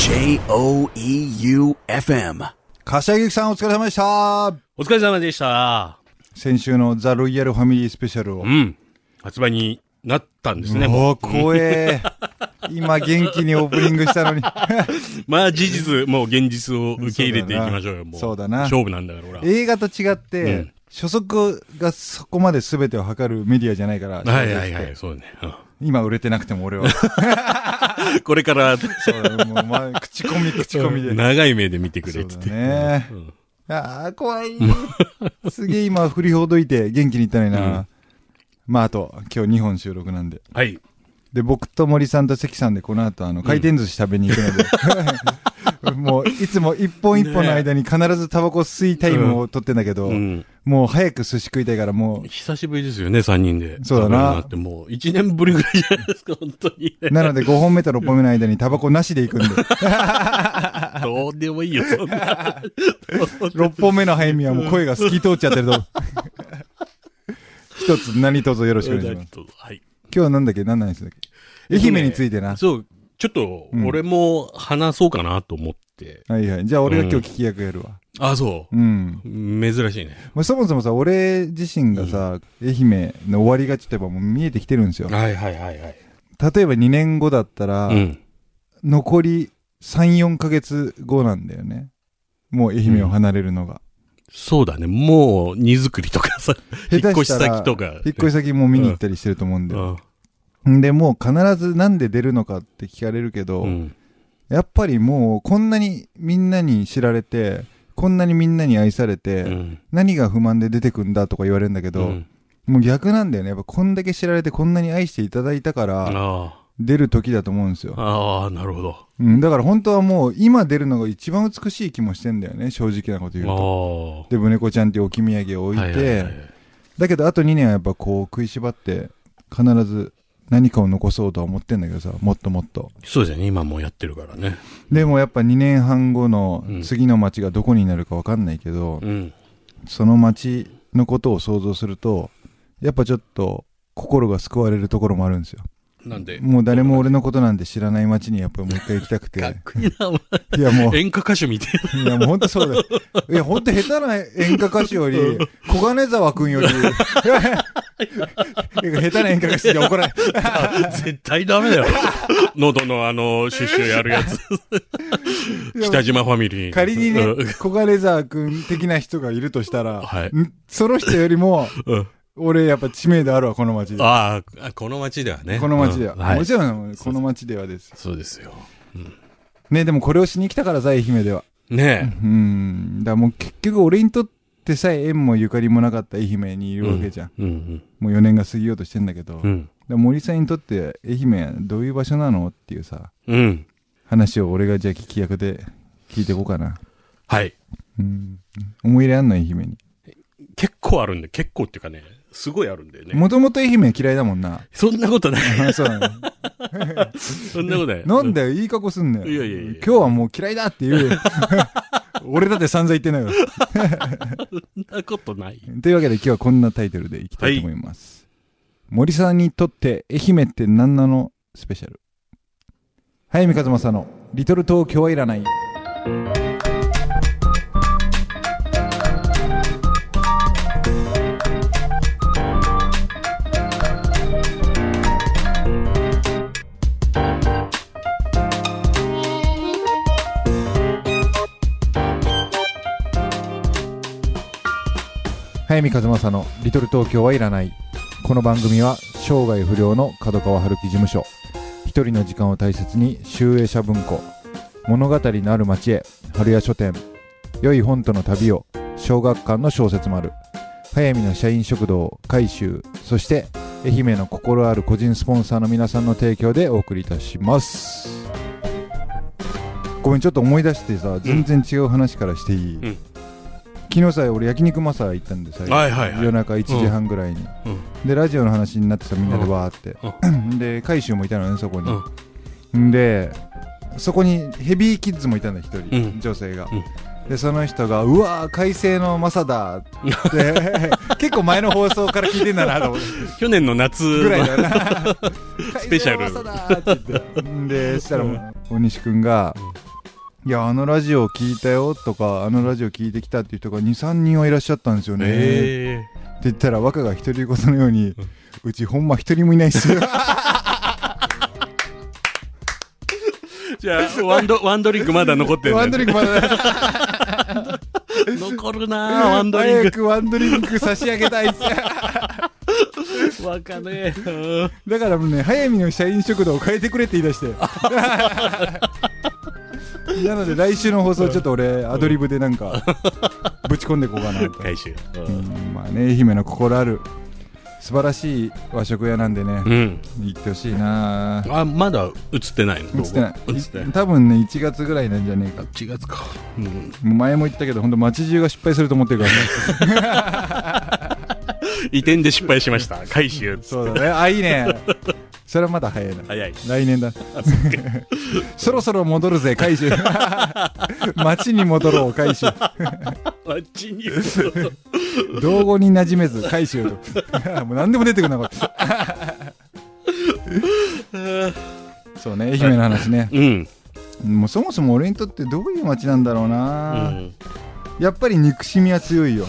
J O E U F M. 柏木さんお疲れ様でしたお疲れ様でした。先週のザ・ロイヤルファミリースペシャルを。うん。発売になったんですね、もおー、怖え。今元気にオープニングしたのに。う。まあ、事実、もう現実を受け入れていきましょうよ、もう。そうだな勝負なんだから、俺は。映画と違って、うん初速がそこまで全てを測るメディアじゃないから。はいはいはい、そうね。うん今売れてなくても俺は。これから、そうだもう、まあ、口コミ 口コミで。長い目で見てくれってって。ね。ああ、怖い。すげえ今振りほどいて元気にいったのにな。うんまあ、あと、今日2本収録なんで。はい。で、僕と森さんと関さんでこの後、あの、回転寿司食べに行くので、もう、いつも一本一本の間に必ずタバコ吸いタイムを取ってんだけど、うん。もう早く寿司食いたいからも久しぶりですよね、三人で。そうだなってもう、一年ぶりぐらいじゃないですか、本当に。う、なので5本目と6本目の間にタバコなしで行くんで、どうでもいいよ、そんな。6本目の早見はもう声が透き通っちゃってると。一つ何卒よろしくお願いします。はい。今日はなんだっけ？何なんですだっけ愛媛についてな。そう、ちょっと、俺も話そうかなと思って。はいはい。じゃあ俺が今日聞き役やるわ。あ、そう。うん。珍しいね。まあ、そもそもさ、俺自身がさ、愛媛の終わりがちょっとやっぱもう見えてきてるんですよ。はいはいはいはい。例えば2年後だったら、うん。残り3、4ヶ月後なんだよね。もう愛媛を離れるのが。そうだね。もう、荷造りとかさ、引っ越し先とか。引っ越し先も見に行ったりしてると思うんだよ。うん。んで、もう必ずなんで出るのかって聞かれるけど、うん。やっぱりもうこんなにみんなに知られて、こんなにみんなに愛されて、うん。何が不満で出てくんだとか言われるんだけど、うんもう逆なんだよね。やっぱこんだけ知られてこんなに愛していただいたから、あ出る時だと思うんですよ。あ。ああ、なるほど。うん、だから本当はもう今出るのが一番美しい気もしてんだよね。正直なこと言うと。あで、ぶねこちゃんっていう置き土産をあ。置いて、はいはいはいだけどあと2年はやっぱこう食いしばって、必ず何かを残そうとは思ってんだけどさ、もっともっと。そうですよね。今もうやってるからね。でもやっぱ2年半後のうん次の街がどこになるかわかんないけど、うん。その街のことを想像すると、やっぱちょっと心が救われるところもあるんですよ。なんで？もう誰も俺のことなんて知らない街にやっぱもう一回行きたくて。かっこいいな、お前いやもう、演歌歌手みたいいやもう本当そうだよ。いや本当下手な演歌歌手より、小金沢くんより、下手な演歌歌手じゃ怒らない。な。絶対ダメだよ。喉のあの、シュッシュやるやつ。北島ファミリー。仮にねうん、小金沢くん的な人がいるとしたら、はいんその人よりも、うん俺やっぱ知名度あるわ、この街で。ああ、この街ではね。この街では。うんはいもちろん、この街ではです。そうですよ。ね、でもこれをしに来たからさ、愛媛では。ねうん。だもう結局俺にとってさえ縁もゆかりもなかった愛媛にいえ。るわけじゃん。うん。うんもう4年が過ぎようとしてんだけど。うん。森さんにとって愛媛はどういう場所なのっていうさ、うん。話を俺がじゃあ聞き役で聞いていこうかな。はい。うん。思い入れあんの愛媛に。結構あるんで、結構っていうかね、すごいあるんだよね。もともと愛媛嫌いだもんな。そんなことない。あそうなの。そんなことない。なんだよ、いい格好すんねよ。いやいやいや今日はもう嫌いだって言うよ。俺だって散々言ってないよ。そんなことない。というわけで今日はこんなタイトルでいきたいと思います。森さんにとって愛媛って何なの？スペシャル。早見和正のリトル東京はいらない。早見和正のリトル東京はいらない。この番組は生涯不良の角川春樹事務所。一人の時間を大切に集英社文庫。物語のある町へ春屋書店。良い本との旅を小学館の小説丸。早見の社員食堂改修。そして愛媛の心ある個人スポンサーの皆さんの提供でお送りいたします。ごめん、ちょっと思い出してさ、全然違う話からしていい、うん昨日さ、俺焼肉マサ行ったんでさ、はいはいはい。夜中1時半ぐらいに、うん。でラジオの話になってさみんなでわーって、で海舟もいたのねそこに、ん、でそこにヘビーキッズもいたんだ一人、うん。女性が、うん。でその人が「うわー快晴のマサだ」って 結構前の放送から聞いてんだなと思って。去年の夏ぐらいだよな。スペシャル。でそしたら大西君が「いや、あのラジオ聞いたよとか、あのラジオ聞いてきたっていう人が2、3人はいらっしゃったんですよね。ってえ言ったら、若が独り言のように、うちほんま一人もいないっすよ。えじゃあ、ワンド、ワンドリンクまだ残ってる、ね。ワンドリンクまだ、残るなぁワンドリン早くワンドリンク差し上げたいっす。ク。わかねえ。うんだからもうね、早見の社員食堂を変えてくれって言い出して。なので来週の放送ちょっと俺、アドリブでなんか、ぶち込んでいこうかなと。回収。うんまあね、愛媛の心ある、素晴らしい和食屋なんでね、うん。行ってほしいなあ、まだ映ってないの？映ってない映ってない。多分ね、1月ぐらいなんじゃねえか。1月か。うん。前も言ったけど、本当街中が失敗すると思ってるからね。移転で失敗しました。回収。そうだね。あ、いいね。それはまだ早いな。早い。来年だ。そろそろ戻るぜ、回収。街に戻ろう、回収。あっちに。道後に馴染めず、回収と。もう何でも出てくるな、これ。そうね、愛媛の話ね。うん。もうそもそも俺にとってどういう街なんだろううな、ん。やっぱり憎しみは強いよ。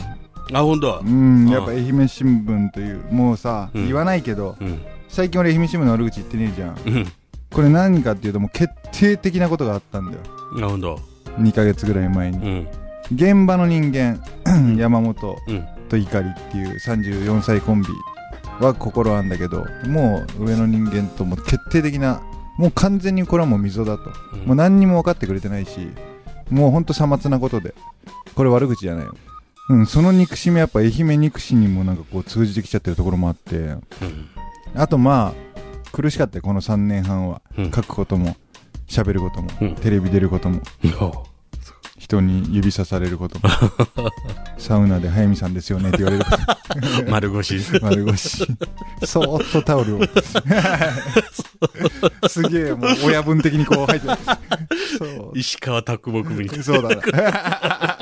あ、ほんとうん、あやっぱ愛媛新聞という、もうさ、うん言わないけど、うん。最近俺愛媛新聞の悪口言ってねえじゃん。うん。これ何かっていうともう決定的なことがあったんだよ。あ、ほんと2ヶ月ぐらい前に。うん。現場の人間、山本うん。と怒りっていう34歳コンビは心あんだけど、もう上の人間とも決定的な、もう完全にこれはもう溝だと。うんもう何にも分かってくれてないし、もうほんとさまつなことで。これ悪口じゃないよ。うん、その憎しみはやっぱ愛媛憎しにもなんかこう通じてきちゃってるところもあって、うん。あとまあ、苦しかったよ、この3年半は。うん書くことも、喋ることも、うんテレビ出ることも、人に指さされることも、サウナで早見さんですよねって言われること 丸腰。丸腰。そーっとタオルを。すげえ、もう親分的にこう入ってる。そう。石川啄木みたいな。そうだな。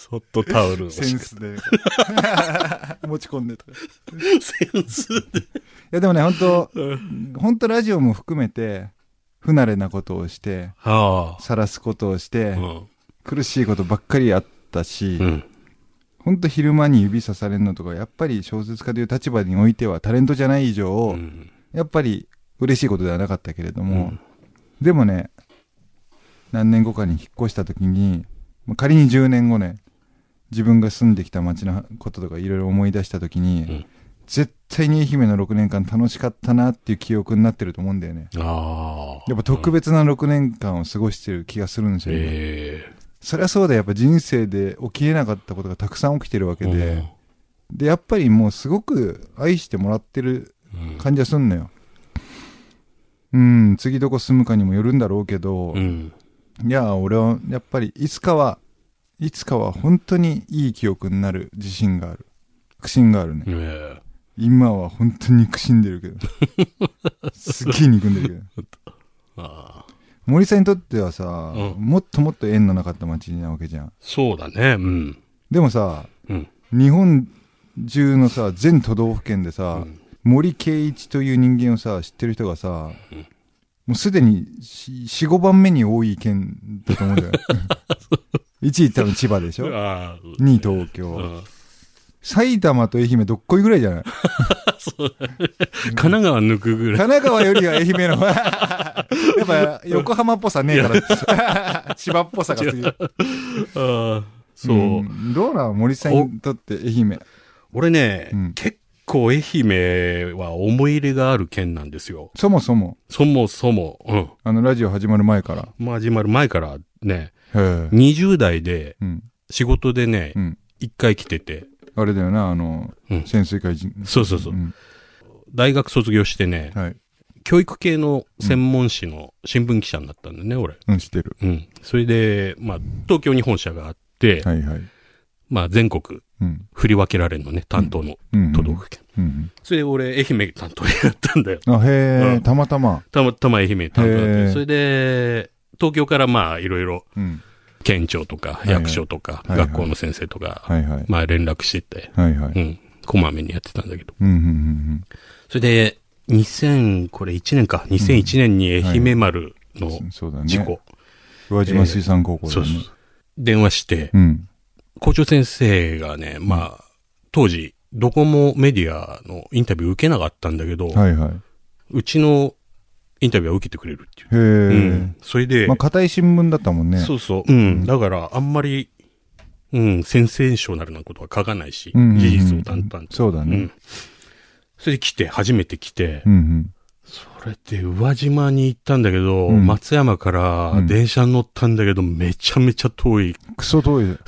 そっとタオルを。センスで。持ち込んでた。いセンスで。や、でもね、本当本当ラジオも含めて、不慣れなことをして、は晒すことをしてあ。う、ん。苦しいことばっかりあったし、うん。本当昼間に指さされるのとか、やっぱり小説家という立場においては、タレントじゃない以上、うんやっぱり嬉しいことではなかったけれども、でもね、何年後かに引っ越した時に、まあ仮に10年後ね、自分が住んできた街のこととかいろいろ思い出した時に、うん絶対に愛媛の6年間楽しかったなっていう記憶になってると思うんだよね。ああ。やっぱ特別な6年間を過ごしてる気がするんですよ、ねえそりゃそうだ、やっぱ人生で起きれなかったことがたくさん起きてるわけえで、で、やっぱりもうすごく愛してもらってるうん感じはすんのよ。うん、次どこ住むかにもよるんだろうけど、うん。いや、俺はやっぱりいつかは、いつかは本当にいい記憶になる自信がある。確信があるね。ええ今は本当に憎しんでるけど。すっげえ憎んでるけど。ああ。森さんにとってはさ、うんもっともっと縁のなかった街なわけじゃん。そうだね。うん。でもさ、うん。日本中のさ、全都道府県でさ、うん森圭一という人間をさ、知ってる人がさ、うんもうすでに4、5番目に多い県だと思うんだよ。1位多分千葉でしょ？ああ。?2 位東京。うん埼玉と愛媛どっこいぐらいじゃない？そうだね。神奈川抜くぐらい。神奈川よりは愛媛の やっぱ横浜っぽさねえから。千葉っぽさがすぎる。ああ。そう。んどうなの森さんにとって愛媛。俺ね、うん結構愛媛は思い入れがある県なんですよ。そもそも、そもそも、うん。あのラジオ始まる前から。まあ始まる前からね。20代でうん。仕事でねう、ん。一回来てて、あれだよな、あの、うん潜水艦人。そうそうそううん。大学卒業してね、はい。教育系の専門誌の新聞記者になったんだね、俺。うん、知ってる。うん。それで、まあ、東京に本社があって、はいはい。まあ、全国うん。振り分けられるのね、担当のうん。都道府県。うん。それで俺、愛媛担当やったんだよ。あ、へえ、うんたまたま。たまたま愛媛担当やっへーて。それで、東京からまあ、いろいろ、うん。県庁とか、いはい役所とか、はいはい学校の先生とか、はいはい。まあ、連絡してて、はいはい。うん。こまめにやってたんだけど。うん、うん、うんそれで、2000、これ1年か、2001年に愛媛丸のうん。そうだね。事故。宇和島水産高校でねそうそう。。電話して、うん。校長先生がね、まあ、当時、どこもメディアのインタビュー受けなかったんだけど、はいはい。うちのインタビューは受けてくれるっていう。へえ。うん。それで、まあ、硬い新聞だったもんね。そうそう。うん。だから、あんまり、うん、センセーショナルなことは書かないし、うんうんうん事実を淡々と。そうだねうん。それで来て、初めて来て、うんうん。それで宇和島に行ったんだけど、うん松山からうん電車に乗ったんだけど、めちゃめちゃ遠い。クソ遠い。だか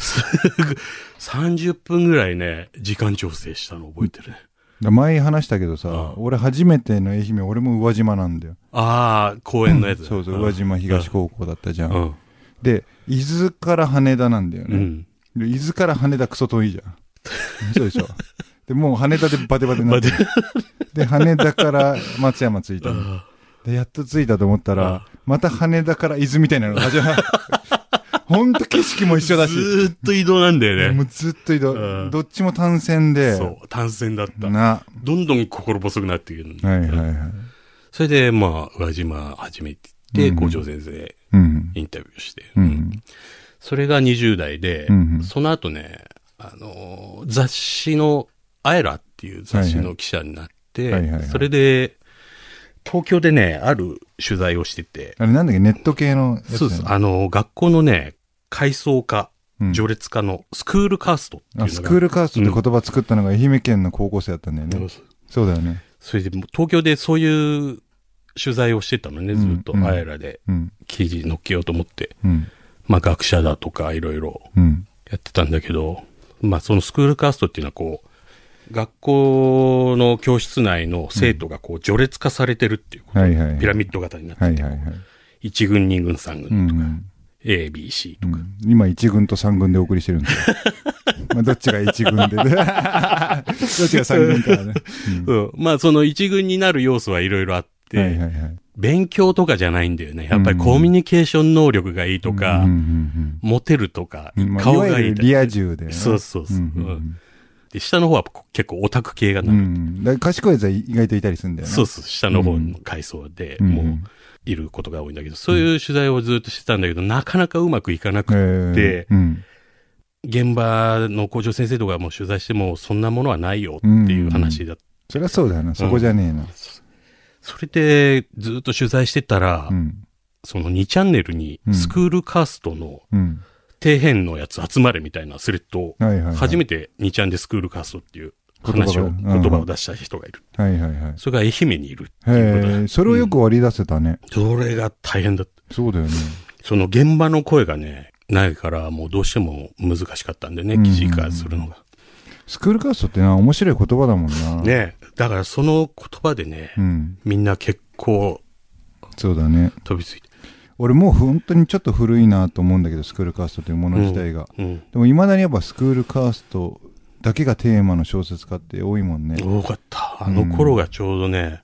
30分ぐらいね、時間調整したの覚えてるね。ら前話したけどさあ、俺初めての愛媛、俺も宇和島なんだよ。ああ、公園のやつだ。そうそう、宇和島東高校だったじゃ。うんん。で、伊豆から羽田なんだよね。うん。で伊豆から羽田クソ遠いじゃん。そうでしょ。で、もう羽田でバテバテになってる。で、羽田から松山着いたの。で、やっと着いたと思ったら、また羽田から伊豆みたいなのが始まる。ほんと景色も一緒だし。ずーっと移動なんだよね。もうずっと移動。うんどっちも単線で。そう、単線だった。な。どんどん心細くなっていくる。はいはいはい。それで、まあ、宇和島始めてって、うん校長先生、うん。インタビューして。うん。それが20代で、うんその後ね、あのー雑誌の、アエラっていう雑誌の記者になって、はいはいはいはいそれで、東京でね、ある取材をしてて、あれなんだっけ、ネット系のやつだよねそうです。あの、学校のね、階層化、うん序列化のスクールカーストっていうのがあスクールカーストって言葉作ったのが愛媛県の高校生だったんだよね。そうだよね。それで、東京でそういう取材をしてたのね、ずっと、うんうんアエラでうん。記事載っけようと思って。うん。まあ学者だとかいろいろうん。やってたんだけど、まあそのスクールカーストっていうのはこう、学校の教室内の生徒がこう序列化されてるっていうこと、ピラミッド型になってて、はいはいはい。一軍、二軍、三う軍、ん。A、B、C とか。うん今1軍と3軍でお送りしてるんですよ。まあどっちが1軍で。どっちが3 軍かね。うんまあその一軍になる要素はいろいろあって、はいはいはい。勉強とかじゃないんだよね。やっぱりコミュニケーション能力がいいとか、うんうんモテるとか、顔がいいリア充でね。そうそうそう。んうんで、下の方は結構オタク系がうなる。ん。だから賢いやつは意外といたりするんだよね。そうそう、下の方の階層でうんもういることが多いんだけど、そういう取材をずっとしてたんだけど、なかなかうまくいかなくえて、ーうん現場の校長先生とかも取材しても、そんなものはないよっていう話だ。そりゃそうだよな。そこじゃねえな。それで、ずっと取材してたら、うん。その2チャンネルにうんスクールカーストのうん。底辺のやつ集まれみたいなスレッドを。初めて2チャンでスクールカーストっていう話を、うん言葉を出した人がいる。はいはいはい。それが愛媛にいるっていうそれをよく割り出せたね。それが大変だった。そうだよね。その現場の声がね、ないから、もうどうしても難しかったんでね、うん記事化するのが。スクールカーストってな、面白い言葉だもんな。。ねだからその言葉でね、うん。みんな結構そうだね。飛びついて。俺もう本当にちょっと古いなと思うんだけど、スクールカーストというもの自体が。うん。でも未だにやっぱスクールカーストだけがテーマの小説家って多いもんね。多かった。あの頃がちょうどね、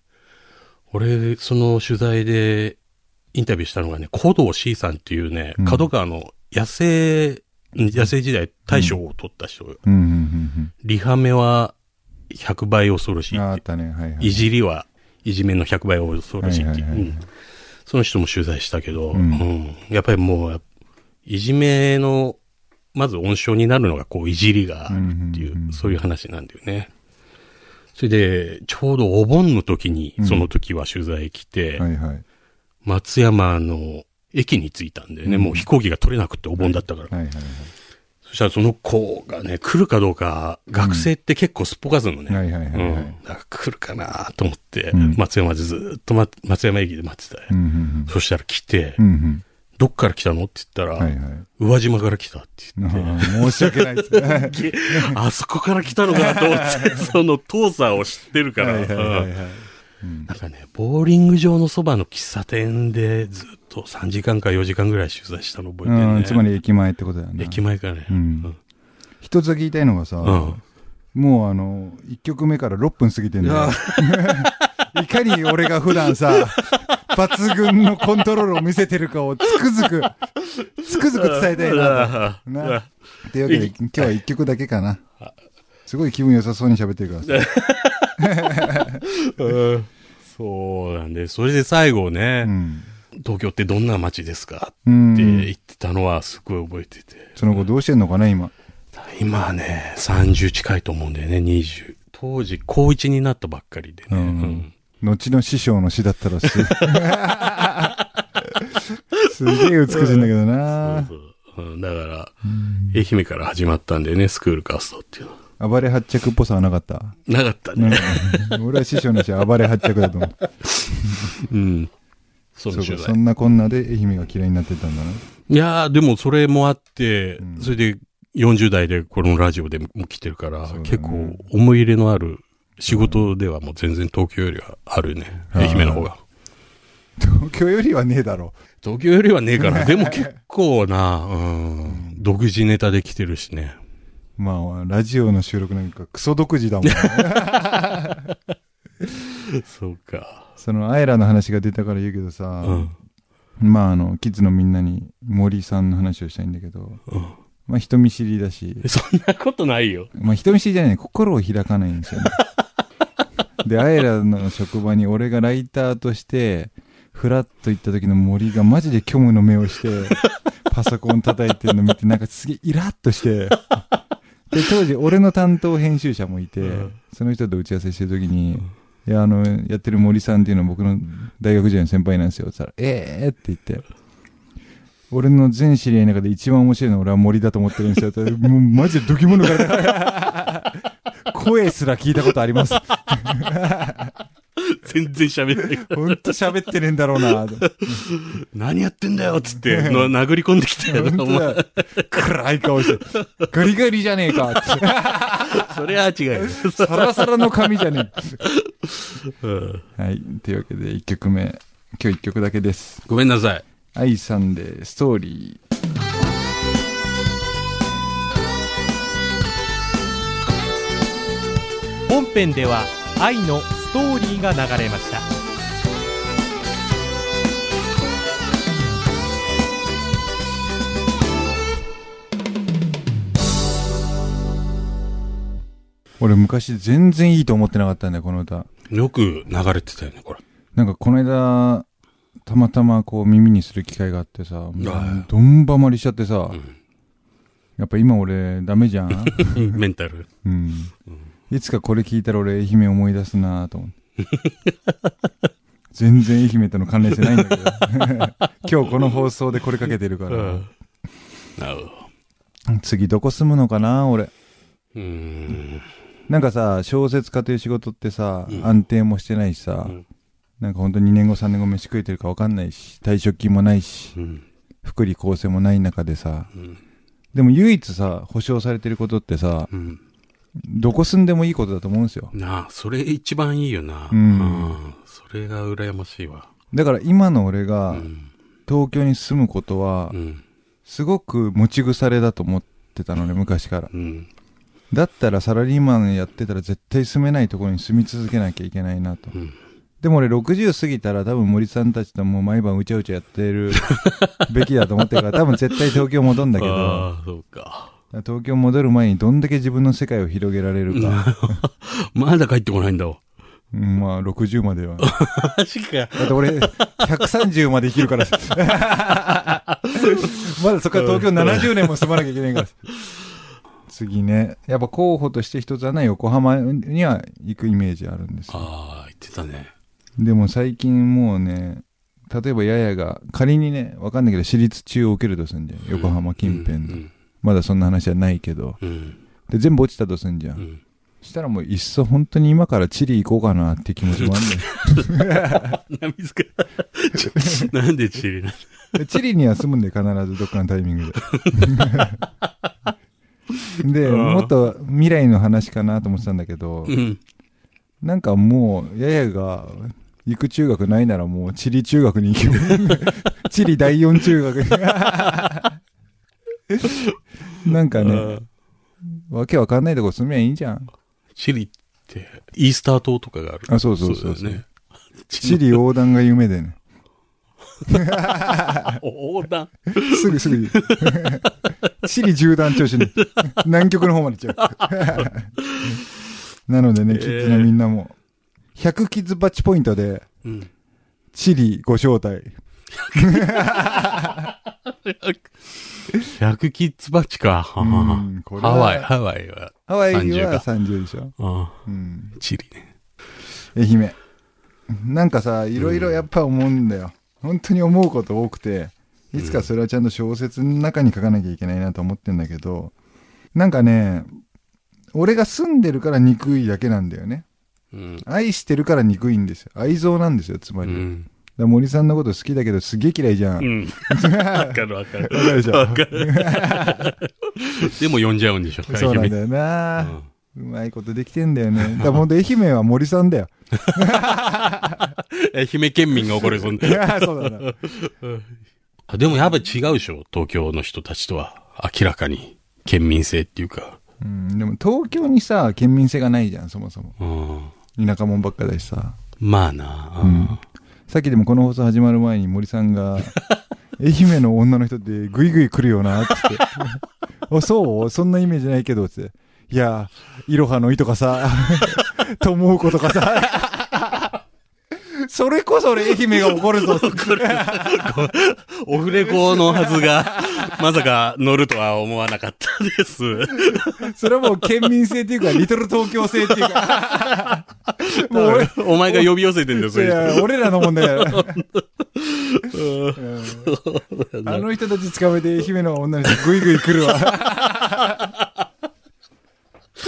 俺、その取材でインタビューしたのがね、古道 C さんっていうねうん、角川の野生、野生時代大賞を取った人、うんうんうんリハメは100倍恐ろしうん。いああったね。はいはい。いじりはいじめの100倍恐ろしいっていうはいはいはいうんその人も取材したけど、うんうんやっぱりもういじめの、まず温床になるのがこういじりがあるっていう、そういう話なんだよね。それで、ちょうどお盆の時に、その時は取材来て、はいはい。松山の駅に着いたんだよね。うんもう飛行機が取れなくてお盆だったから。はいはいはい。そしたらその子がね、来るかどうか、学生って結構すっぽかすのね。来るかなと思って、うん松山でずっと、ま、松山駅で待ってたよ。うんうんそしたら来て、うん。どっから来たの？って言ったら、はいはい。宇和島から来たって言あって、ー申し訳ないですね。あそこから来たのかなと思って、その遠さを知ってるから、はいはいはいはいうんなんかね、ボーリング場のそばの喫茶店でずっと3時間か4時間ぐらい取材したの覚えてるね。うん、つまり駅前ってことだよね。駅前からね。うん一つだけ言いたいのがさ、うんもうあの、1曲目から6分過ぎてんだよ。いかに俺が普段さ、抜群のコントロールを見せてるかをつくづく、つくづく伝えたいなと。なというわけで、今日は1曲だけかな。すごい気分良さそうに喋ってるからさ。うんそうなんで、それで最後ね、うん。東京ってどんな街ですかうんって言ってたのはすごい覚えてて。その子どうしてんのかな、今。今はね、30近いと思うんだよね、20。当時、高1になったばっかりでね。うんうん後の師匠の師だったらす、すげえ美しいんだけどなそうそううんだから、愛媛から始まったんだよね、スクールカーストっていうのは。暴れ発着っぽさはなかった？なかったね。うん俺は師匠の師は暴れ発着だと思う。うん。そそうか、そんなこんなで愛媛が嫌いになってたんだな。いやー、でもそれもあって、うんそれで40代でこのラジオでも来てるから、ね結構思い入れのある仕事ではもう全然東京よりはあるね。うん愛媛の方が。東京よりはねえだろ。東京よりはねえから、でも結構な、うん、独自ネタで来てるしね。まあ、ラジオの収録なんかクソ独自だもんね。そうか。その、アイラの話が出たから言うけどさ、うん。まあ、あの、キッズのみんなに森さんの話をしたいんだけど、うん。まあ、人見知りだし、そんなことないよ。まあ、人見知りじゃない、心を開かないんですよね。で、アイラの職場に俺がライターとして、フラッと行った時の森がマジで虚無の目をして、パソコン叩いてるの見て、なんかすげえイラッとして、で、当時俺の担当編集者もいて、うん。その人と打ち合わせしてる時に、いや、あの、やってる森さんっていうのは僕の大学時代の先輩なんですよ。って言ったら、ええー、って言って、俺の全知り合いの中で一番面白いのは俺は森だと思ってるんですよ。もうマジでドキモノが声すら聞いたことあります。全然喋んない。ほんと喋ってねえんだろうな。何やってんだよっつって、の殴り込んできたよな、お前。暗い顔して、ガリガリじゃねえかって。それは違うよ。サラサラの髪じゃねうんえ。はい。というわけで、1曲目。今日1曲だけです。ごめんなさい。愛さんで、ストーリー。本編では愛のストーリーが流れました俺昔全然いいと思ってなかったんだよ、この歌。よく流れてたよね、これ。なんかこの間、たまたまこう耳にする機会があってさ、どんばまりしちゃってさ、うんやっぱ今俺ダメじゃん？メンタル。うん。いつかこれ聞いたら俺愛媛思い出すなと思って。全然愛媛との関連性ないんだけど。今日この放送でこれかけてるから。うんなるほど。次どこ住むのかな俺。うーん。なんかさ、小説家という仕事ってさ、うん安定もしてないしさ、うんなんかほんと2年後3年後飯食えてるか分かんないし、退職金もないし、うん。福利厚生もない中でさ、うん。でも唯一さ、保証されてることってさ、うん。どこ住んでもいいことだと思うんですよ。なあ、それ一番いいよな。うんそれが羨ましいわ。だから今の俺うがん。東京に住むことはう、ん。すごく持ち腐れだと思ってたのね、昔から。うん。だったらサラリーマンやってたら絶対住めないところに住み続けなきゃいけないなと。うん。でも俺60過ぎたら多分森さんたちともう毎晩うちゃうちゃやってる べきだと思ってるから多分絶対東京戻んだけど、ああ、そうか。東京戻る前にどんだけ自分の世界を広げられるか。まだ帰ってこないんだわ。うんまあ60までは。マジか。だって俺、130まで生きるから。まだそこから東京70年も住まなきゃいけないから。次ね。やっぱ候補として一つはね、横浜には行くイメージあるんですよ。ああ、言ってたね。でも最近もうね、例えばややが、仮にね、わかんないけど、私立中を受けるとすんじゃん。横浜近辺の。うん。まだそんな話はないけど。うん。で、全部落ちたとすんじゃ。うんん。したらもういっそ本当に今からチリ行こうかなって気持ちもあんねな水か？ちなんでチリなでチリには住むんで必ずどっかのタイミングで。で、うんもっと未来の話かなと思ってたんだけど、うん。なんかもう、ややが行く中学ないならもうチリ中学に行ける。チリ第四中学に。なんかね、わけわかんないとこ住みゃいいんじゃん。チリって、イースター島とかがある。あそうそうそうだよね。チリ横断が夢でね。横断。すぐすぐ。チリ縦断調子に。南極の方まで行っちゃう。なのでね、えーキッズのみんなも、100キッズバッチポイントで、うん。チリご招待。100キッズバッチか。はははうん これワイ、ハワイは。ハワイは30か30でしょ。あうん。チリね。愛媛。なんかさ、いろいろやっぱ思うんだよ。本当に思うこと多くて、いつかそれはちゃんと小説の中に書かなきゃいけないなと思ってんだけど、なんかね、俺が住んでるから憎いだけなんだよね。うん。愛してるから憎いんですよ。愛憎なんですよ、つまうん。ら森さんのこと好きだけどすげえ嫌いじゃん。わ、うん。わかるわかる。かるでしょ？わかる。でも呼んじゃうんでしょ、よ。そうなんだよな、うまいことできてんだよね。だからほんと愛媛は森さんだよ。愛媛県民が怒る、そんいやそうだな。あでもやっぱり違うでしょ、東京の人たちとは。明らかに。県民性っていうか。うん、でも東京にさ、県民性がないじゃん、そもそも。うん。田舎者ばっかだしさ。まあな。うんさっきでもこの放送始まる前に森さんが、愛媛の女の人ってグイグイ来るよな、って言って。あ、そう？そんなイメージないけど、って。いや、いろはのいとかさ、と思うことかさ。それこそ俺愛媛が怒るぞ。オフレコのはずが、まさか乗るとは思わなかったです。それはもう県民性っていうか、リトル東京性っていうか。もう俺、お前が呼び寄せてんだよ、それ。いや、俺らの問題だよ。あの人たち捕まえて愛媛の女の人グイグイ来るわ。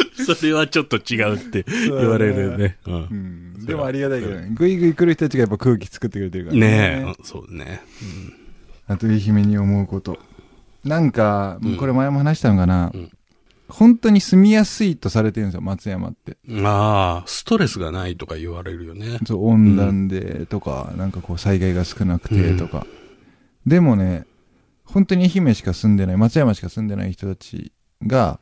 それはちょっと違うって言われるね。ううんん、でもありがたいけどね。グイグイ来る人たちがやっぱ空気作ってくれてるからねえ、そうね。あと愛媛に思うこと。なんか、うんこれ前も話したのかな、うん本当に住みやすいとされてるんですよ、松山って。ああ、ストレスがないとか言われるよね。そう、温暖でとか、なんかこう災害が少なくてとか。でもね、本当に愛媛しか住んでない、松山しか住んでない人たちが、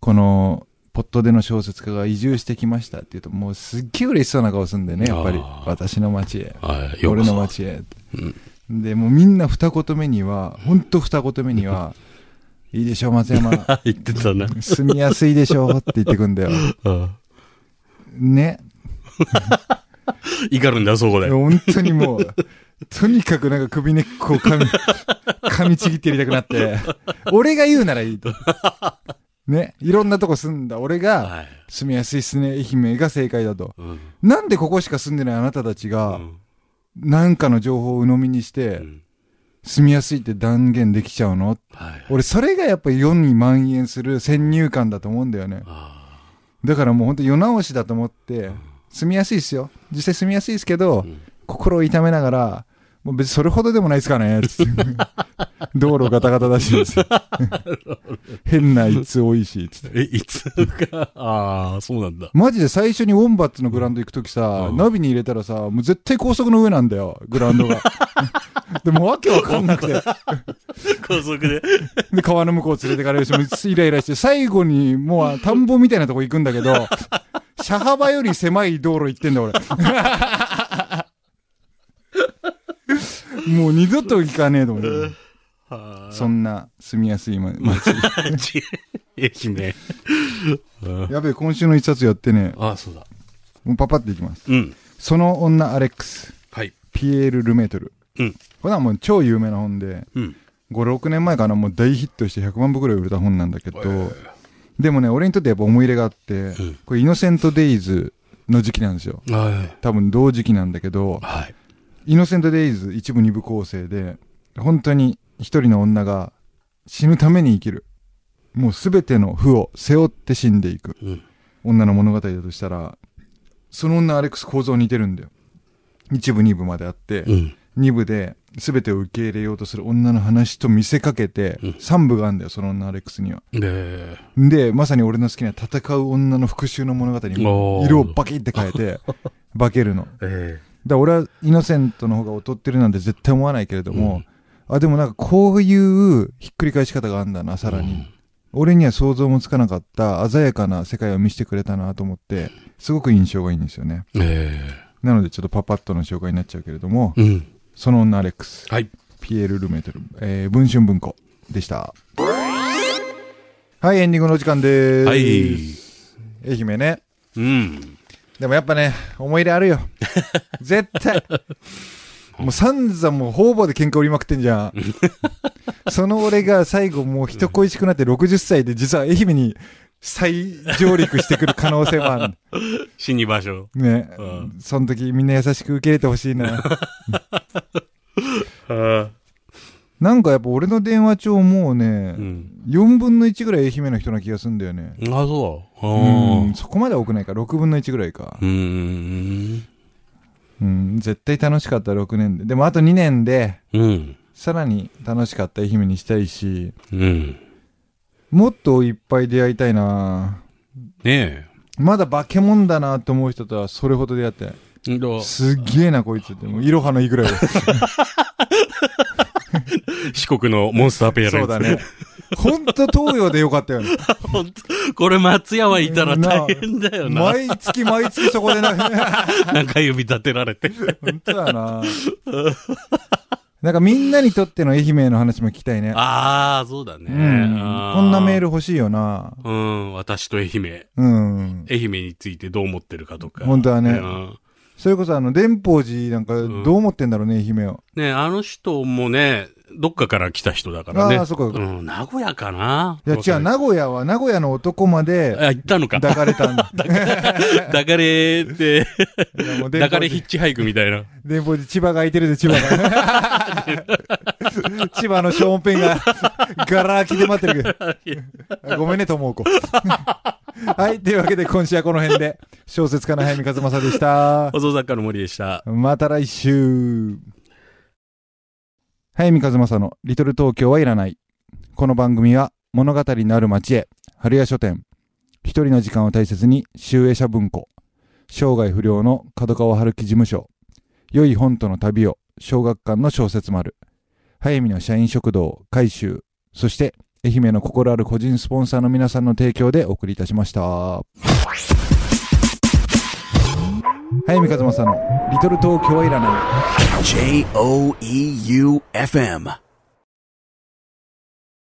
この、ポットでの小説家が移住してきましたって言うと、もうすっげえ嬉しそうな顔するんでね、やっぱり私の町へ。俺の町へ。うんで、もうみんな二言目には、ほんと二言目には、いいでしょ、松山。言ってたな。住みやすいでしょって言ってくんだよ。あね。あ怒るんだ、そこで。本当にもう、とにかくなんか首根っこを噛み、噛みちぎってやりたくなって、俺が言うならいいと。ね。いろんなとこ住んだ俺が、はい。住みやすいっすね、愛媛が正解だと。うん。なんでここしか住んでないあなたたちうが、んなんかの情報を鵜呑みにして、うん住みやすいって断言できちゃうの？はい。俺、それがやっぱ世に蔓延する先入観だと思うんだよね。あだからもう本当世直しだと思って、住みやすいっすよ。実際住みやすいですけど、うん心を痛めながら、もう別にそれほどでもないですかね、つって。道路ガタガタだしですよ。変な椅子多いし、つって。え、いつか、ああ、そうなんだ。マジで最初にウォンバッツのグラウンド行くときさ、うんナビに入れたらさ、もう絶対高速の上なんだよ、グラウンドが。でもわけわかんなくて。高速で。で、川の向こう連れてかれるし、もうイライラして、最後にもう田んぼみたいなとこ行くんだけど、車幅より狭い道路行ってんだ、俺。もう二度と行かねえと思う。は そんな住みやすい街。愛媛。うんやべえ、今週の一冊やってね、ああ、そうだ。もうパパっていきます。うん。その女アレックス、はい。ピエール・ルメートル。うん。これはもう超有名な本で、うん。5、6年前かな、もう大ヒットして100万部くらい売れた本なんだけど、でもね、俺にとってやっぱ思い入れがあって、うんこれイノセント・デイズの時期なんですよ。はい。多分同時期なんだけど、はい。イノセント・デイズ一部二部構成で、本当に一人の女が死ぬために生きる。もうすべての負を背負って死んでいくうん。女の物語だとしたら、その女アレックス構造似てるんだよ。一部二部まであって、うん。二部で全てを受け入れようとする女の話と見せかけてうん、三部があるんだよ、その女アレックスには。で、で、まさに俺の好きな戦う女の復讐の物語に色をバキって変えて、化けるの。えだから俺はイノセントの方が劣ってるなんて絶対思わないけれども、あ、でもなんかこういうひっくり返し方があるんだな、さらに。俺には想像もつかなかった鮮やかな世界を見せてくれたなと思って、すごく印象がいいんですよね。えなのでちょっとパパッとの紹介になっちゃうけれども、えうん。その女アレックス、はい。ピエール・ルメートル、えー、文春文庫でした。はい、エンディングのお時間でーす。はい。愛媛ね。うん。でもやっぱね、思い入れあるよ。絶対。もう散々もう方々で喧嘩売りまくってんじゃん。その俺が最後もう人恋しくなって60歳で実は愛媛に再上陸してくる可能性もある。死に場所。ね。うんその時みんな優しく受け入れてほしいな。あなんかやっぱ俺の電話帳もうね、うん。4分の1ぐらい愛媛の人な気がするんだよね。あ、そう。うん、あそこまで多くないか。6分の1ぐらいかう。ん。うん、絶対楽しかった6年で。でもあと2年で、うん。さらに楽しかった愛媛にしたいし、うん。もっといっぱい出会いたいなねまだ化け物だなと思う人とはそれほど出会ってすっげえなこいつって。もう、いろはのいいぐらいだ。四国のモンスターペアレンツ。そうだね。ほんと東洋でよかったよね。これ松屋はいたら大変だよな。毎月毎月そこでな、なんか指立てられて。本当だななんかみんなにとっての愛媛の話も聞きたいね。ああ、そうだね。うん。あこんなメール。欲しいよな。うん、私と愛媛。うん。愛媛についてどう思ってるかとか。本当はねうんそれこそあの、伝法寺なんかどう思ってんだろうね、愛媛を。ねあの人もね、どっかから来た人だからね。ああそっかうん、名古屋かないや、違う、名古屋は名古屋の男まであ、行ったのか。抱かれたんだ。だかれって、いやもうだかれヒ伝ッチハイクみたいな。法寺千葉が空いてるで、千葉が。千葉のショーンペンが、ガラ空きで待ってるけど。ごめんね、ともうこ。はい、というわけで今週はこの辺で、小説家の早見和正でした。放送作家の森でした。また来週。早見和正のリトル東京はいらない。この番組は物語のある街へ、春屋書店、一人の時間を大切に、集英社文庫、生涯不良の角川春樹事務所、良い本との旅を、小学館の小説丸、早見の社員食堂、改修、そして、愛媛の心ある個人スポンサーの皆さんの提供でお送りいたしました。早見和正のリトル東京はいらない。J O E U F M.